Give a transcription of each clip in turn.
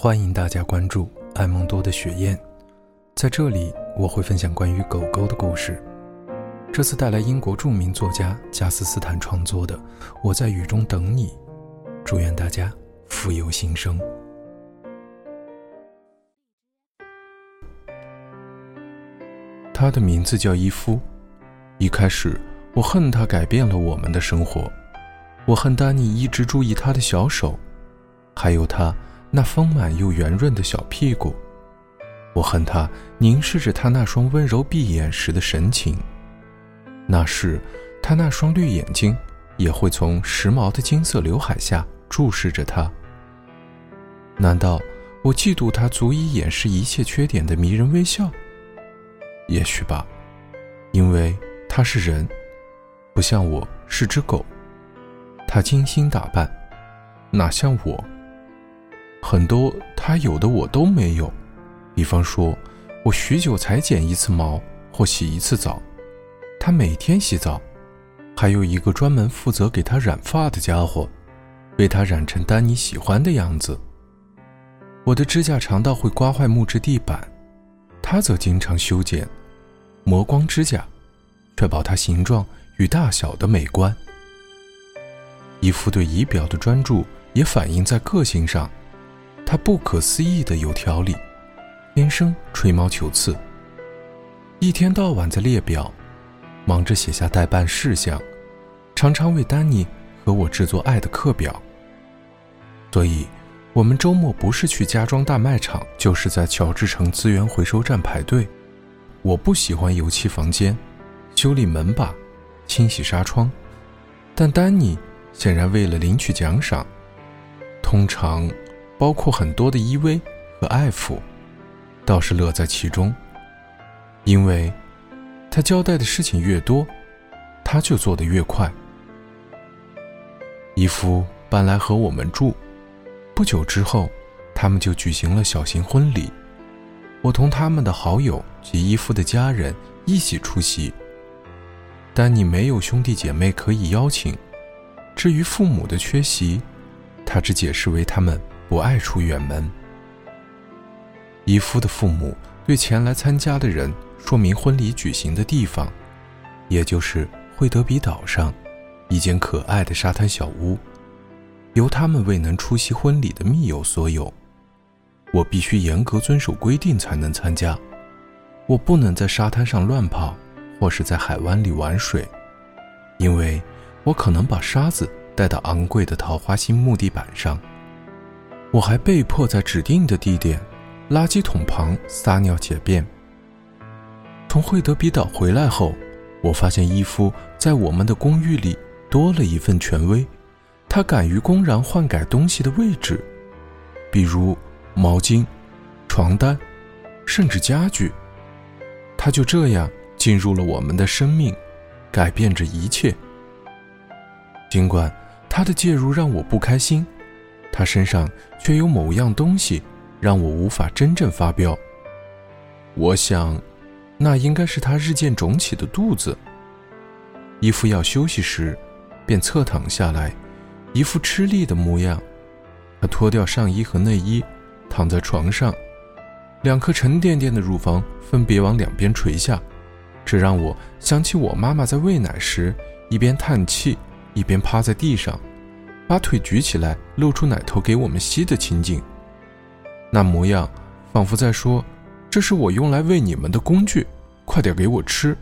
欢迎大家关注爱梦多的雪燕，在这里我会分享关于狗狗的故事。这次带来英国著名作家加斯斯坦创作的《我在雨中等你》，祝愿大家福有新生。他的名字叫伊夫。一开始，我恨他改变了我们的生活，我恨丹尼一直注意他的小手，还有他。那丰满又圆润的小屁股，我恨他凝视着他那双温柔闭眼时的神情。那时，他那双绿眼睛也会从时髦的金色刘海下注视着他。难道我嫉妒他足以掩饰一切缺点的迷人微笑？也许吧，因为他是人，不像我是只狗。他精心打扮，哪像我？很多他有的我都没有，比方说，我许久才剪一次毛或洗一次澡，他每天洗澡，还有一个专门负责给他染发的家伙，为他染成丹尼喜欢的样子。我的指甲长到会刮坏木质地板，他则经常修剪，磨光指甲，确保它形状与大小的美观。一副对仪表的专注也反映在个性上。他不可思议的有条理，天生吹毛求疵，一天到晚在列表，忙着写下待办事项，常常为丹尼和我制作爱的课表。所以，我们周末不是去家装大卖场，就是在乔治城资源回收站排队。我不喜欢油漆房间，修理门把，清洗纱窗，但丹尼显然为了领取奖赏，通常。包括很多的依偎和爱抚，倒是乐在其中。因为，他交代的事情越多，他就做得越快。伊夫搬来和我们住，不久之后，他们就举行了小型婚礼。我同他们的好友及伊夫的家人一起出席。但你没有兄弟姐妹可以邀请，至于父母的缺席，他只解释为他们。不爱出远门。姨夫的父母对前来参加的人说明婚礼举行的地方，也就是惠德比岛上一间可爱的沙滩小屋，由他们未能出席婚礼的密友所有。我必须严格遵守规定才能参加，我不能在沙滩上乱跑，或是在海湾里玩水，因为我可能把沙子带到昂贵的桃花心木地板上。我还被迫在指定的地点，垃圾桶旁撒尿解便。从惠德比岛回来后，我发现伊夫在我们的公寓里多了一份权威，他敢于公然换改东西的位置，比如毛巾、床单，甚至家具。他就这样进入了我们的生命，改变着一切。尽管他的介入让我不开心。他身上却有某样东西，让我无法真正发飙。我想，那应该是他日渐肿起的肚子。伊夫要休息时，便侧躺下来，一副吃力的模样。他脱掉上衣和内衣，躺在床上，两颗沉甸甸的乳房分别往两边垂下，这让我想起我妈妈在喂奶时，一边叹气，一边趴在地上。把腿举起来，露出奶头给我们吸的情景，那模样仿佛在说：“这是我用来喂你们的工具，快点给我吃。”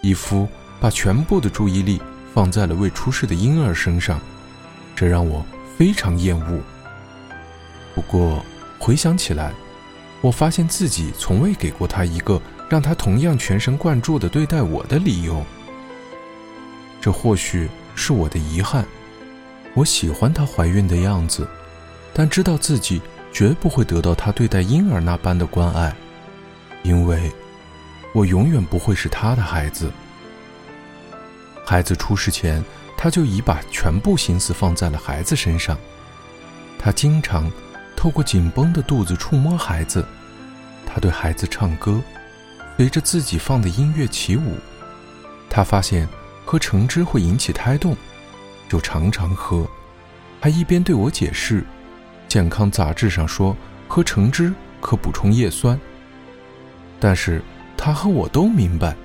伊夫把全部的注意力放在了未出世的婴儿身上，这让我非常厌恶。不过回想起来，我发现自己从未给过他一个让他同样全神贯注地对待我的理由。这或许……是我的遗憾。我喜欢她怀孕的样子，但知道自己绝不会得到她对待婴儿那般的关爱，因为，我永远不会是她的孩子。孩子出世前，她就已把全部心思放在了孩子身上。她经常透过紧绷的肚子触摸孩子，她对孩子唱歌，随着自己放的音乐起舞。她发现。喝橙汁会引起胎动，就常常喝，还一边对我解释：“健康杂志上说喝橙汁可补充叶酸。但是他和我都明白，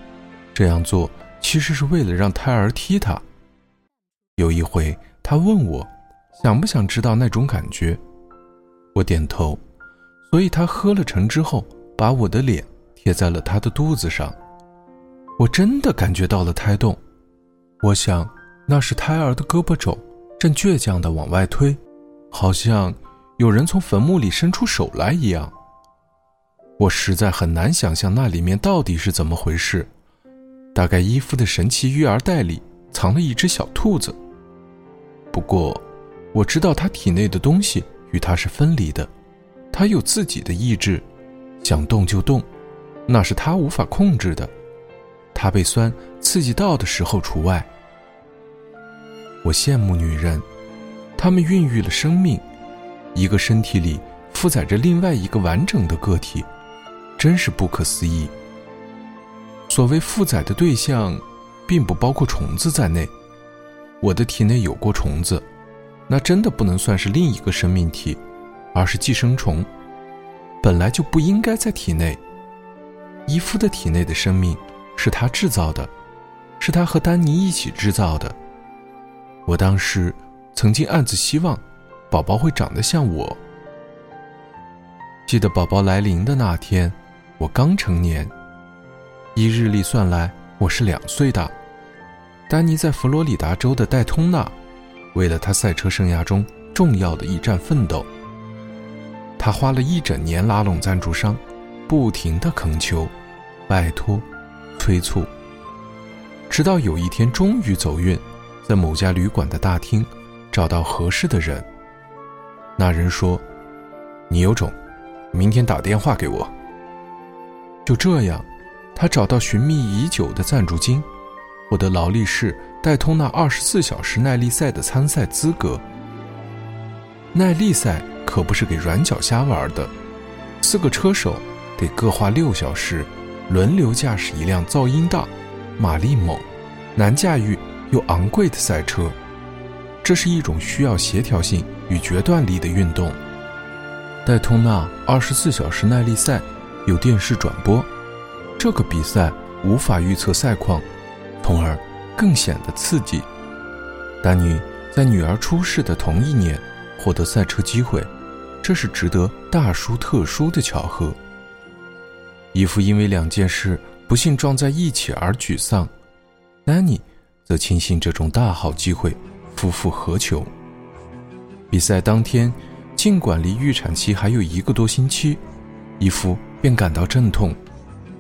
这样做其实是为了让胎儿踢他。有一回，他问我，想不想知道那种感觉？我点头。所以他喝了橙汁后，把我的脸贴在了他的肚子上。我真的感觉到了胎动。我想，那是胎儿的胳膊肘正倔强地往外推，好像有人从坟墓里伸出手来一样。我实在很难想象那里面到底是怎么回事。大概伊夫的神奇育儿袋里藏了一只小兔子。不过，我知道他体内的东西与他是分离的，他有自己的意志，想动就动，那是他无法控制的。他被酸刺激到的时候除外。我羡慕女人，她们孕育了生命，一个身体里负载着另外一个完整的个体。真是不可思议。所谓负载的对象，并不包括虫子在内。我的体内有过虫子，那真的不能算是另一个生命体，而是寄生虫，本来就不应该在体内。伊夫的体内的生命是他制造的，是他和丹尼一起制造的。我当时曾经暗自希望，宝宝会长得像我。记得宝宝来临的那天。我刚成年，依日历算来，我是两岁的。丹尼在佛罗里达州的戴通纳，为了他赛车生涯中重要的一站奋斗。他花了一整年拉拢赞助商，不停的恳求、拜托、催促，直到有一天终于走运，在某家旅馆的大厅找到合适的人。那人说：“你有种，明天打电话给我。”就这样，他找到寻觅已久的赞助金，获得劳力士戴通那二十四小时耐力赛的参赛资格。耐力赛可不是给软脚虾玩的，四个车手得各花六小时，轮流驾驶一辆噪音大、马力猛、难驾驭又昂贵的赛车。这是一种需要协调性与决断力的运动。戴通纳二十四小时耐力赛。有电视转播，这个比赛无法预测赛况，从而更显得刺激。丹尼在女儿出世的同一年获得赛车机会，这是值得大书特书的巧合。伊夫因为两件事不幸撞在一起而沮丧，丹尼则庆幸这种大好机会，夫复何求？比赛当天，尽管离预产期还有一个多星期，伊夫。便感到阵痛，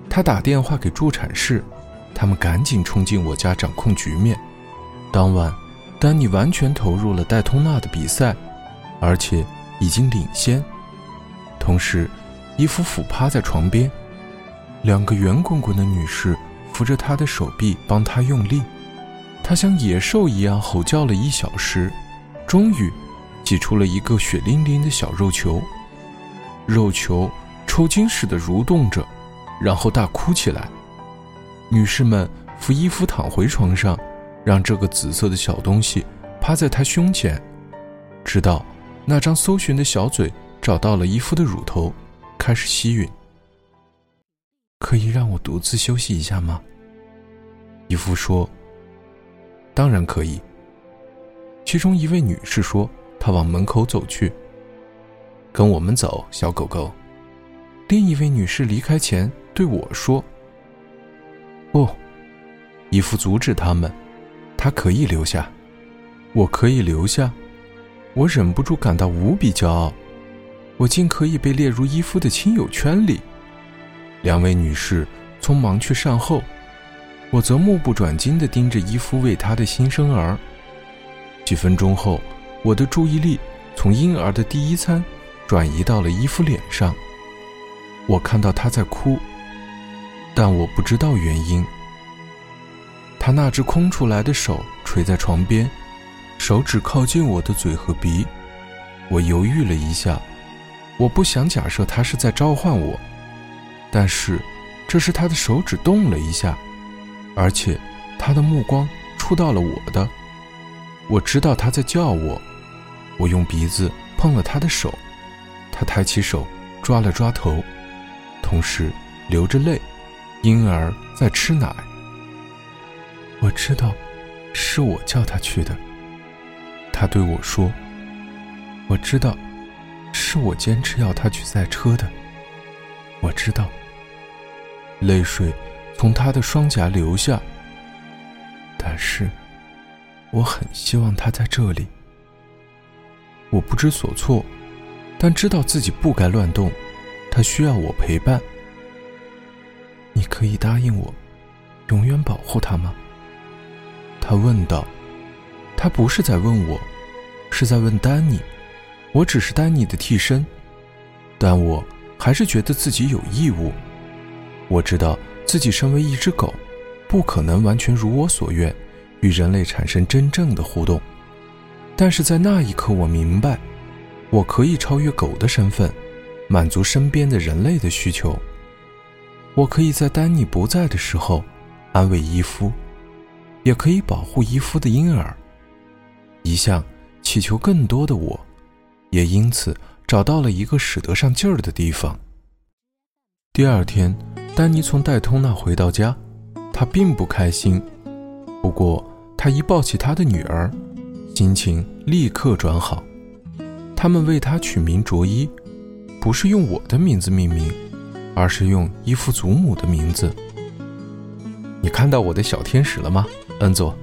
他打电话给助产士，他们赶紧冲进我家掌控局面。当晚，丹尼完全投入了戴通纳的比赛，而且已经领先。同时，伊夫俯趴在床边，两个圆滚滚的女士扶着他的手臂帮他用力。他像野兽一样吼叫了一小时，终于挤出了一个血淋淋的小肉球。肉球。抽筋似的蠕动着，然后大哭起来。女士们扶伊夫躺回床上，让这个紫色的小东西趴在他胸前，直到那张搜寻的小嘴找到了伊夫的乳头，开始吸吮。可以让我独自休息一下吗？伊夫说：“当然可以。”其中一位女士说：“她往门口走去，跟我们走，小狗狗。”另一位女士离开前对我说：“不。”伊夫阻止他们，他可以留下，我可以留下。我忍不住感到无比骄傲，我竟可以被列入伊夫的亲友圈里。两位女士匆忙去善后，我则目不转睛地盯着伊夫喂他的新生儿。几分钟后，我的注意力从婴儿的第一餐转移到了伊夫脸上。我看到他在哭，但我不知道原因。他那只空出来的手垂在床边，手指靠近我的嘴和鼻。我犹豫了一下，我不想假设他是在召唤我，但是这时他的手指动了一下，而且他的目光触到了我的。我知道他在叫我，我用鼻子碰了他的手，他抬起手抓了抓头，同时流着泪。婴儿在吃奶。我知道，是我叫他去的。他对我说：“我知道，是我坚持要他去赛车的。”我知道。泪水从他的双颊流下。但是，我很希望他在这里。我不知所措，但知道自己不该乱动。他需要我陪伴。你可以答应我，永远保护他吗？他问道。他不是在问我，是在问丹尼。我只是丹尼的替身，但我还是觉得自己有义务。我知道自己身为一只狗，不可能完全如我所愿，与人类产生真正的互动。但是在那一刻，我明白，我可以超越狗的身份，满足身边的人类的需求。我可以在丹尼不在的时候，安慰伊夫，也可以保护伊夫的婴儿。一向祈求更多的我，也因此找到了一个使得上劲儿的地方。第二天，丹尼从戴通那回到家，他并不开心。不过，他一抱起他的女儿，心情立刻转好。他们为他取名卓伊，不是用我的名字命名。而是用伊夫祖母的名字。你看到我的小天使了吗，恩佐？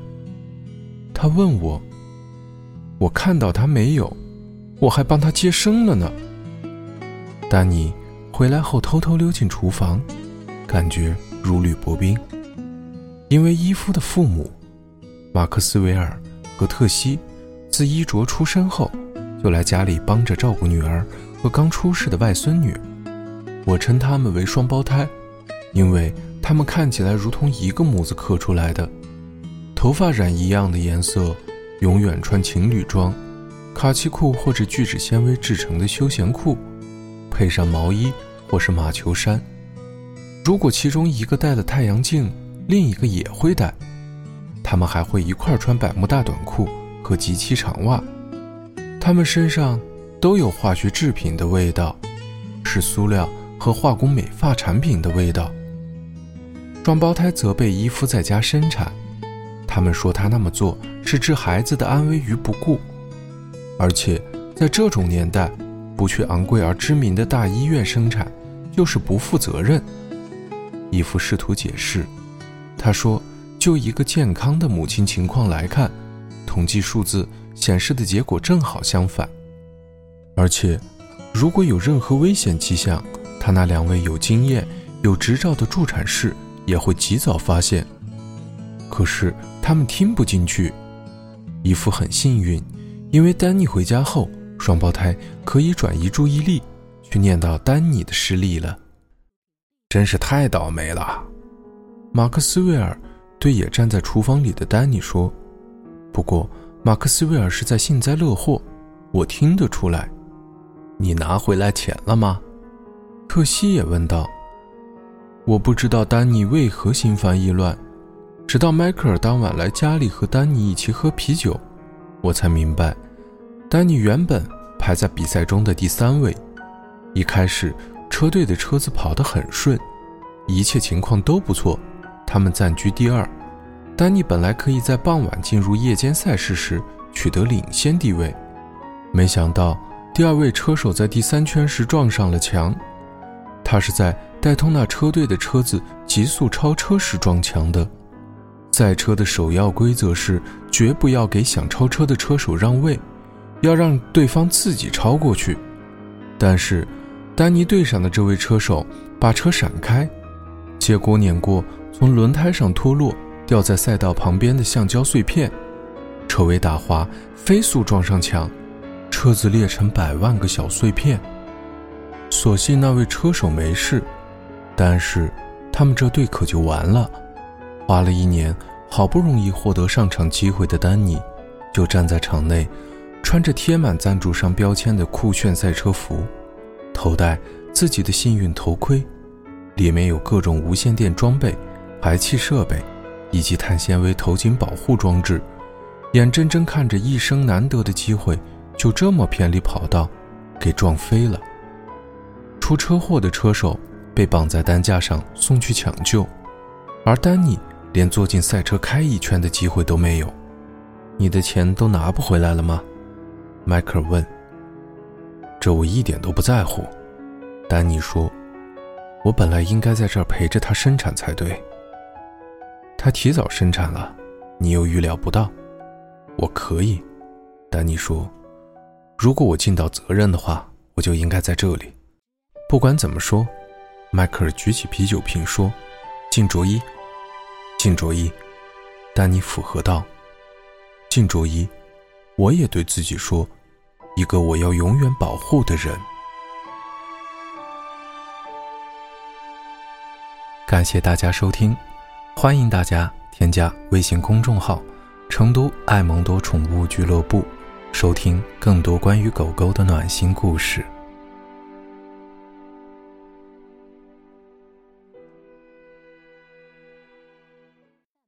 他问我。我看到他没有，我还帮他接生了呢。丹尼回来后偷偷溜进厨房，感觉如履薄冰，因为伊夫的父母马克斯韦尔和特西自伊卓出生后就来家里帮着照顾女儿和刚出世的外孙女。我称他们为双胞胎，因为他们看起来如同一个模子刻出来的，头发染一样的颜色，永远穿情侣装，卡其裤或者聚酯纤维制成的休闲裤，配上毛衣或是马球衫。如果其中一个戴了太阳镜，另一个也会戴。他们还会一块穿百慕大短裤和及其长袜。他们身上都有化学制品的味道，是塑料。和化工美发产品的味道。双胞胎责备伊夫在家生产，他们说他那么做是置孩子的安危于不顾，而且在这种年代，不去昂贵而知名的大医院生产就是不负责任。伊夫试图解释，他说：“就一个健康的母亲情况来看，统计数字显示的结果正好相反，而且如果有任何危险迹象。”他那两位有经验、有执照的助产士也会及早发现，可是他们听不进去。伊夫很幸运，因为丹尼回家后，双胞胎可以转移注意力，去念叨丹尼的失利了。真是太倒霉了，马克斯韦尔对也站在厨房里的丹尼说。不过，马克斯韦尔是在幸灾乐祸，我听得出来。你拿回来钱了吗？特西也问道：“我不知道丹尼为何心烦意乱，直到迈克尔当晚来家里和丹尼一起喝啤酒，我才明白，丹尼原本排在比赛中的第三位。一开始，车队的车子跑得很顺，一切情况都不错，他们暂居第二。丹尼本来可以在傍晚进入夜间赛事时取得领先地位，没想到第二位车手在第三圈时撞上了墙。”他是在戴通纳车队的车子急速超车时撞墙的。赛车的首要规则是绝不要给想超车的车手让位，要让对方自己超过去。但是，丹尼队上的这位车手把车闪开，结果碾过从轮胎上脱落、掉在赛道旁边的橡胶碎片，车尾打滑，飞速撞上墙，车子裂成百万个小碎片。所幸那位车手没事，但是他们这队可就完了。花了一年，好不容易获得上场机会的丹尼，就站在场内，穿着贴满赞助商标签的酷炫赛车服，头戴自己的幸运头盔，里面有各种无线电装备、排气设备以及碳纤维头颈保护装置，眼睁睁看着一生难得的机会就这么偏离跑道，给撞飞了。出车祸的车手被绑在担架上送去抢救，而丹尼连坐进赛车开一圈的机会都没有。你的钱都拿不回来了吗？迈克尔问。这我一点都不在乎，丹尼说。我本来应该在这儿陪着他生产才对。他提早生产了，你又预料不到。我可以，丹尼说。如果我尽到责任的话，我就应该在这里。不管怎么说，迈克尔举起啤酒瓶说：“敬卓伊，敬卓伊。”丹尼附和道：“敬卓伊。”我也对自己说：“一个我要永远保护的人。”感谢大家收听，欢迎大家添加微信公众号“成都爱蒙多宠物俱乐部”，收听更多关于狗狗的暖心故事。